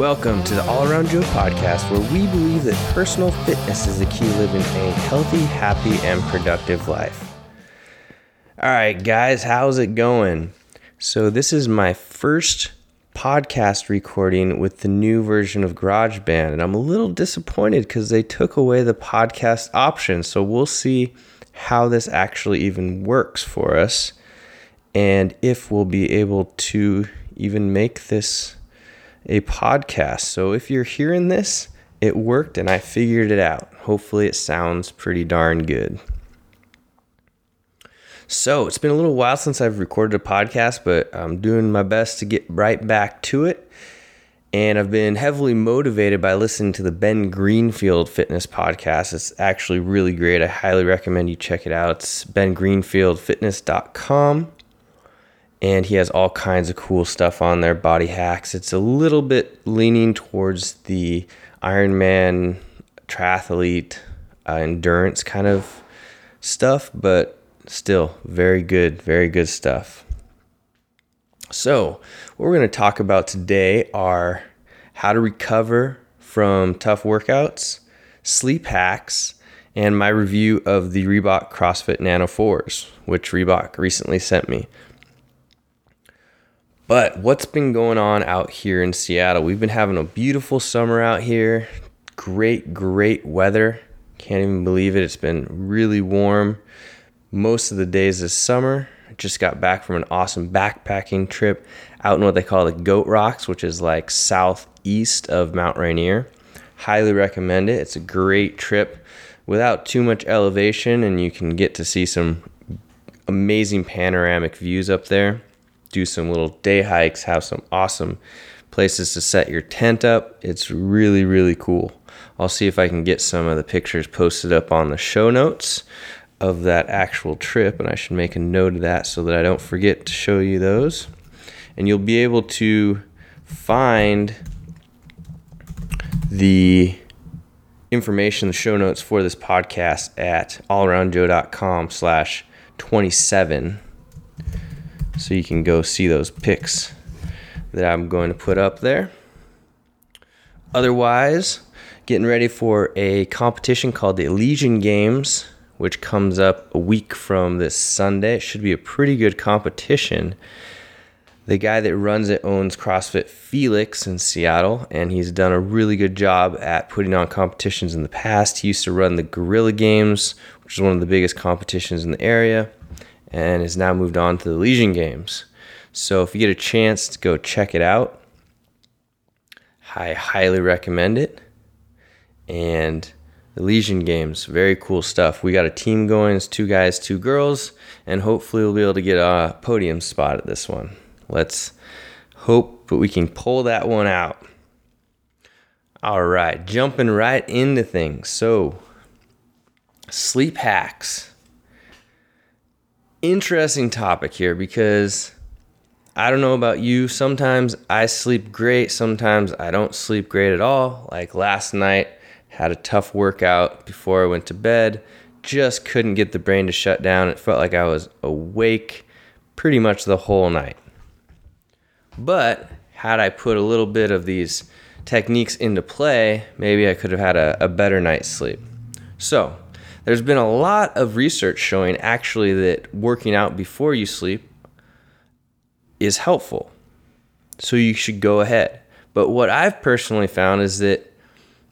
Welcome to the All Around Joe podcast, where we believe that personal fitness is the key to living a healthy, happy, and productive life. All right, guys, how's it going? So, this is my first podcast recording with the new version of GarageBand, and I'm a little disappointed because they took away the podcast option. So, we'll see how this actually even works for us and if we'll be able to even make this a podcast. So if you're hearing this, it worked and I figured it out. Hopefully, it sounds pretty darn good. So, it's been a little while since I've recorded a podcast, but I'm doing my best to get right back to it. And I've been heavily motivated by listening to the Ben Greenfield Fitness podcast. It's actually really great. I highly recommend you check it out. It's bengreenfieldfitness.com and he has all kinds of cool stuff on there, body hacks. It's a little bit leaning towards the Ironman triathlete uh, endurance kind of stuff, but still very good, very good stuff. So, what we're going to talk about today are how to recover from tough workouts, sleep hacks, and my review of the Reebok CrossFit Nano 4s, which Reebok recently sent me. But what's been going on out here in Seattle? We've been having a beautiful summer out here. Great, great weather. Can't even believe it. It's been really warm most of the days this summer. Just got back from an awesome backpacking trip out in what they call the Goat Rocks, which is like southeast of Mount Rainier. Highly recommend it. It's a great trip without too much elevation, and you can get to see some amazing panoramic views up there do some little day hikes, have some awesome places to set your tent up. It's really, really cool. I'll see if I can get some of the pictures posted up on the show notes of that actual trip, and I should make a note of that so that I don't forget to show you those. And you'll be able to find the information, the show notes for this podcast at allaroundjoe.com slash 27 so you can go see those pics that I'm going to put up there. Otherwise, getting ready for a competition called the Elysian Games, which comes up a week from this Sunday. It should be a pretty good competition. The guy that runs it owns CrossFit Felix in Seattle, and he's done a really good job at putting on competitions in the past. He used to run the Gorilla Games, which is one of the biggest competitions in the area and has now moved on to the Elysian Games. So if you get a chance to go check it out, I highly recommend it. And the Elysian Games, very cool stuff. We got a team going, it's two guys, two girls, and hopefully we'll be able to get a podium spot at this one. Let's hope that we can pull that one out. All right, jumping right into things. So, sleep hacks interesting topic here because I don't know about you. Sometimes I sleep great, sometimes I don't sleep great at all. Like last night, had a tough workout before I went to bed. Just couldn't get the brain to shut down. It felt like I was awake pretty much the whole night. But had I put a little bit of these techniques into play, maybe I could have had a, a better night's sleep. So, there's been a lot of research showing actually that working out before you sleep is helpful. So you should go ahead. But what I've personally found is that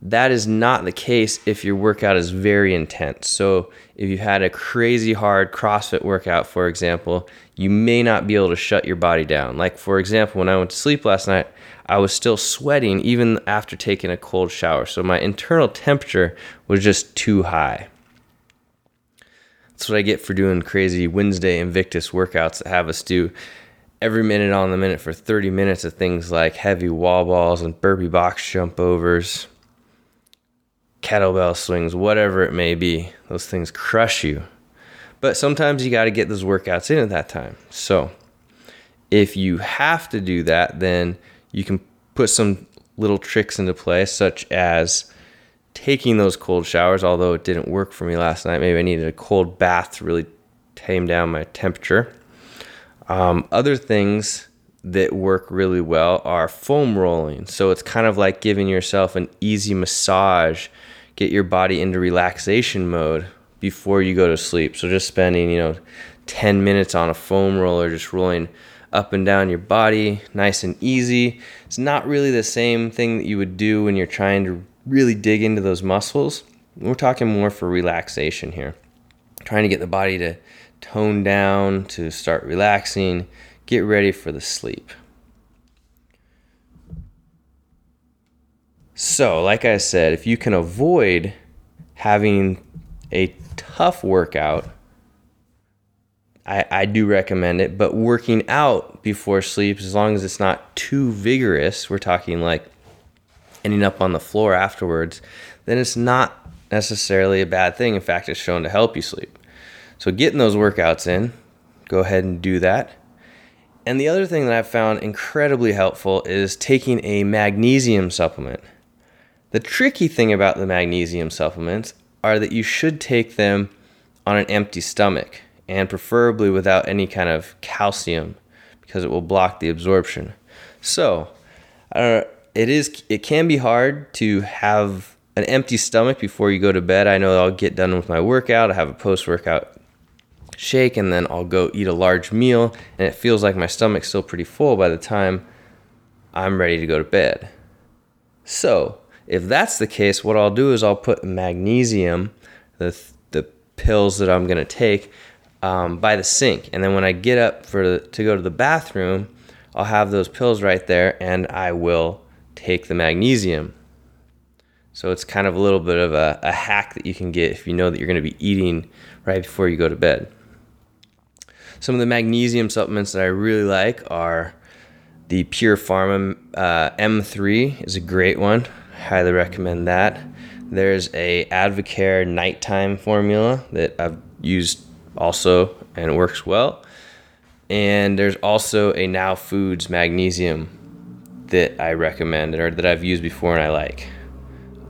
that is not the case if your workout is very intense. So, if you had a crazy hard CrossFit workout, for example, you may not be able to shut your body down. Like, for example, when I went to sleep last night, I was still sweating even after taking a cold shower. So, my internal temperature was just too high. That's what I get for doing crazy Wednesday Invictus workouts that have us do every minute on the minute for 30 minutes of things like heavy wall balls and burpee box jump overs, kettlebell swings, whatever it may be. Those things crush you. But sometimes you got to get those workouts in at that time. So if you have to do that, then you can put some little tricks into play, such as taking those cold showers, although it didn't work for me last night. Maybe I needed a cold bath to really tame down my temperature. Um, other things that work really well are foam rolling. So it's kind of like giving yourself an easy massage, get your body into relaxation mode before you go to sleep. So just spending, you know, 10 minutes on a foam roller, just rolling up and down your body, nice and easy. It's not really the same thing that you would do when you're trying to really dig into those muscles. We're talking more for relaxation here. Trying to get the body to tone down, to start relaxing, get ready for the sleep. So, like I said, if you can avoid having a tough workout, I, I do recommend it. But working out before sleep, as long as it's not too vigorous, we're talking like ending up on the floor afterwards, then it's not necessarily a bad thing. In fact, it's shown to help you sleep. So, getting those workouts in, go ahead and do that. And the other thing that I've found incredibly helpful is taking a magnesium supplement. The tricky thing about the magnesium supplements are that you should take them on an empty stomach and preferably without any kind of calcium because it will block the absorption. So, uh, it is it can be hard to have an empty stomach before you go to bed. I know I'll get done with my workout, I have a post-workout shake and then I'll go eat a large meal and it feels like my stomach's still pretty full by the time I'm ready to go to bed. So, if that's the case, what I'll do is I'll put magnesium, the the pills that I'm gonna take, um, by the sink, and then when I get up for to go to the bathroom, I'll have those pills right there, and I will take the magnesium. So it's kind of a little bit of a, a hack that you can get if you know that you're going to be eating right before you go to bed. Some of the magnesium supplements that I really like are the Pure Pharma uh, M3 is a great one. Highly recommend that. There's a Advocare nighttime formula that I've used also and it works well. And there's also a Now Foods magnesium that I recommend or that I've used before and I like.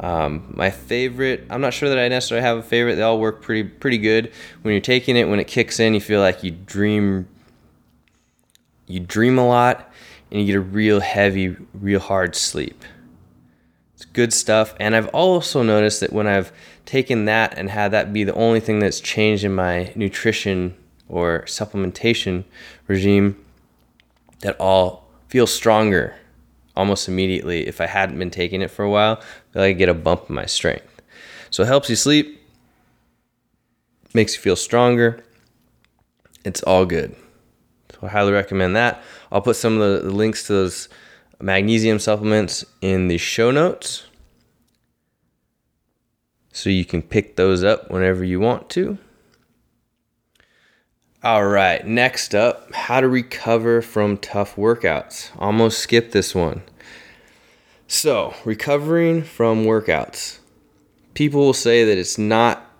Um, my favorite, I'm not sure that I necessarily have a favorite. They all work pretty pretty good. When you're taking it, when it kicks in, you feel like you dream. You dream a lot, and you get a real heavy, real hard sleep. It's good stuff. And I've also noticed that when I've taken that and had that be the only thing that's changed in my nutrition or supplementation regime, that all feel stronger almost immediately if I hadn't been taking it for a while. I get a bump in my strength. So it helps you sleep, makes you feel stronger. It's all good. So I highly recommend that. I'll put some of the links to those magnesium supplements in the show notes. So you can pick those up whenever you want to. All right, next up, how to recover from tough workouts. Almost skipped this one. So, recovering from workouts. People will say that it's not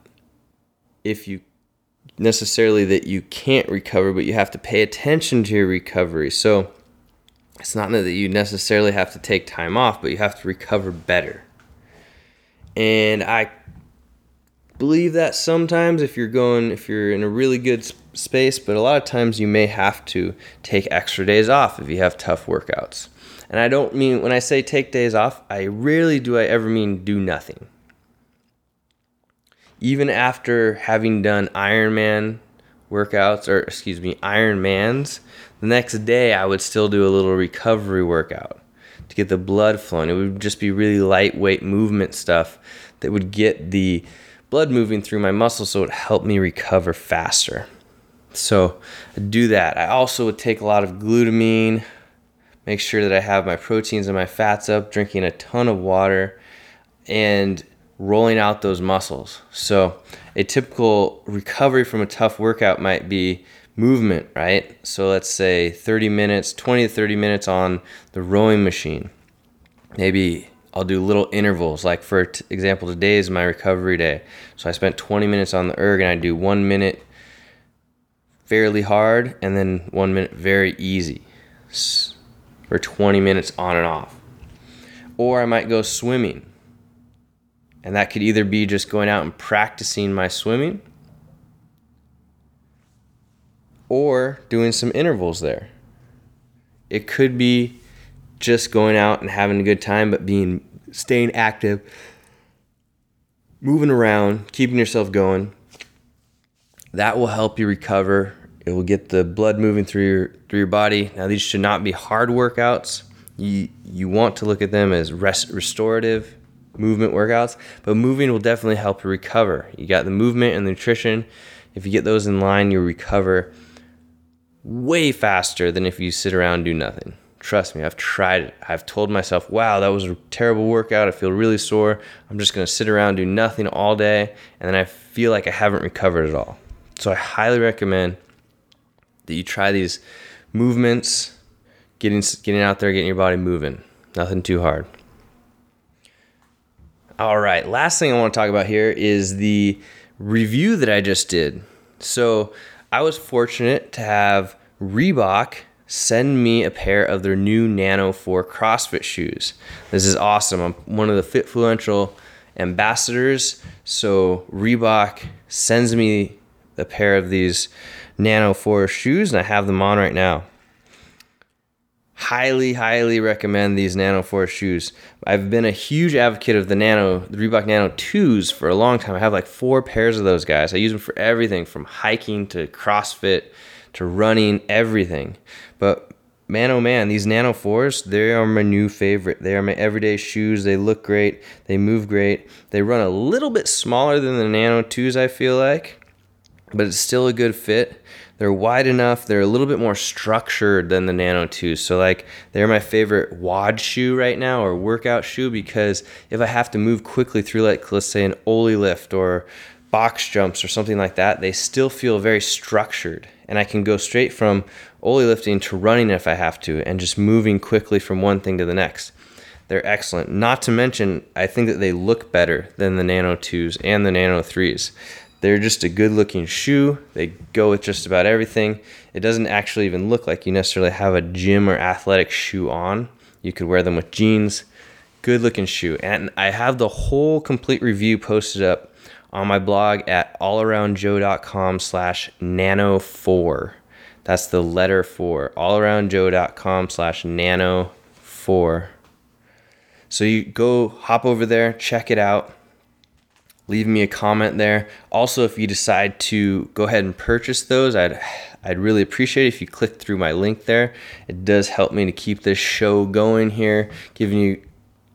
if you necessarily that you can't recover, but you have to pay attention to your recovery. So, it's not that you necessarily have to take time off, but you have to recover better. And I believe that sometimes if you're going, if you're in a really good space, but a lot of times you may have to take extra days off if you have tough workouts. And I don't mean, when I say take days off, I rarely do I ever mean do nothing. Even after having done Ironman workouts, or excuse me, Ironmans, the next day, I would still do a little recovery workout to get the blood flowing. It would just be really lightweight movement stuff that would get the blood moving through my muscles so it helped me recover faster. So I do that. I also would take a lot of glutamine, make sure that I have my proteins and my fats up, drinking a ton of water, and rolling out those muscles. So a typical recovery from a tough workout might be movement, right? So let's say 30 minutes, 20 to 30 minutes on the rowing machine. Maybe I'll do little intervals. Like for t- example, today is my recovery day. So I spent 20 minutes on the erg and I do one minute fairly hard and then one minute very easy for 20 minutes on and off. Or I might go swimming. And that could either be just going out and practicing my swimming or doing some intervals there. It could be just going out and having a good time, but being staying active, moving around, keeping yourself going. That will help you recover. It will get the blood moving through your through your body. Now these should not be hard workouts. You you want to look at them as rest, restorative movement workouts, but moving will definitely help you recover. You got the movement and the nutrition. If you get those in line, you'll recover way faster than if you sit around do nothing. Trust me, I've tried it. I've told myself, wow, that was a terrible workout. I feel really sore. I'm just going to sit around, do nothing all day, and then I feel like I haven't recovered at all. So I highly recommend that you try these movements, getting getting out there, getting your body moving. Nothing too hard. All right, last thing I want to talk about here is the review that I just did. So I was fortunate to have Reebok send me a pair of their new Nano 4 CrossFit shoes. This is awesome. I'm one of the Fitfluential ambassadors. So Reebok sends me a pair of these Nano 4 shoes, and I have them on right now highly, highly recommend these Nano 4 shoes. I've been a huge advocate of the Nano, the Reebok Nano 2s for a long time. I have like four pairs of those guys. I use them for everything from hiking to CrossFit to running, everything. But man, oh man, these Nano 4s, they are my new favorite. They are my everyday shoes. They look great, they move great. They run a little bit smaller than the Nano 2s, I feel like, but it's still a good fit. They're wide enough. They're a little bit more structured than the Nano 2s. So like they're my favorite WOD shoe right now or workout shoe because if I have to move quickly through like let's say an Oly lift or box jumps or something like that, they still feel very structured. And I can go straight from Oly lifting to running if I have to and just moving quickly from one thing to the next. They're excellent. Not to mention, I think that they look better than the Nano 2s and the Nano 3s. They're just a good looking shoe. They go with just about everything. It doesn't actually even look like you necessarily have a gym or athletic shoe on. You could wear them with jeans. Good looking shoe. And I have the whole complete review posted up on my blog at allaroundjoe.com slash nano four. That's the letter four. Allaroundjoe.com slash nano four. So you go hop over there, check it out leave me a comment there. Also, if you decide to go ahead and purchase those, I'd I'd really appreciate it if you click through my link there. It does help me to keep this show going here, giving you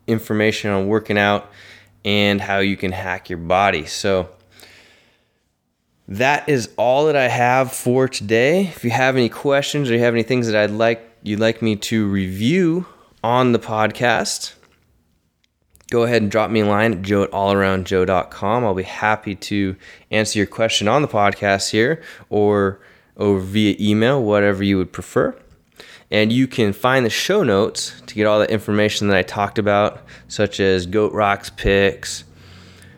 information on working out and how you can hack your body. So that is all that I have for today. If you have any questions or you have any things that I'd like you'd like me to review on the podcast, go ahead and drop me a line at joe at allaroundjoe.com. I'll be happy to answer your question on the podcast here or, or via email, whatever you would prefer. And you can find the show notes to get all the information that I talked about, such as Goat Rocks pics,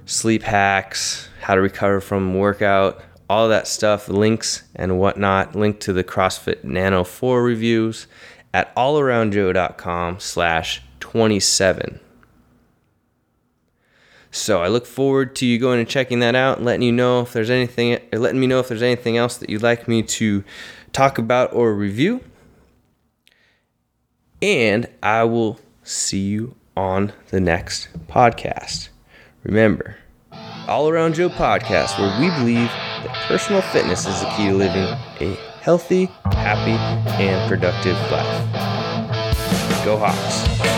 sleep hacks, how to recover from workout, all that stuff, links and whatnot, link to the CrossFit Nano 4 reviews at allaroundjoe.com slash 27. So I look forward to you going and checking that out, letting you know if there's anything, or letting me know if there's anything else that you'd like me to talk about or review. And I will see you on the next podcast. Remember, All Around Joe podcast, where we believe that personal fitness is the key to living a healthy, happy, and productive life. Go Hawks.